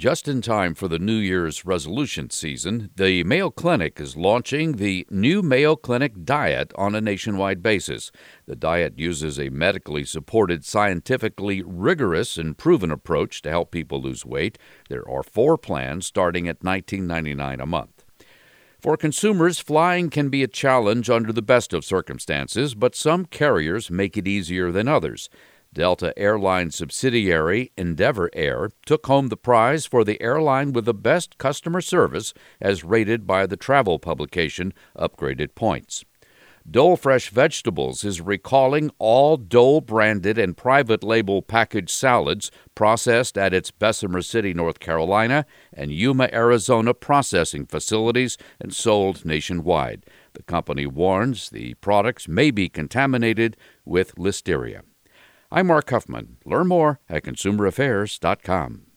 Just in time for the New Year's resolution season, the Mayo Clinic is launching the new Mayo Clinic Diet on a nationwide basis. The diet uses a medically supported, scientifically rigorous, and proven approach to help people lose weight. There are four plans starting at $19.99 a month. For consumers, flying can be a challenge under the best of circumstances, but some carriers make it easier than others. Delta Airlines subsidiary Endeavor Air took home the prize for the airline with the best customer service as rated by the travel publication Upgraded Points. Dole Fresh Vegetables is recalling all Dole branded and private label packaged salads processed at its Bessemer City, North Carolina, and Yuma, Arizona processing facilities and sold nationwide. The company warns the products may be contaminated with listeria. I'm Mark Huffman. Learn more at consumeraffairs.com.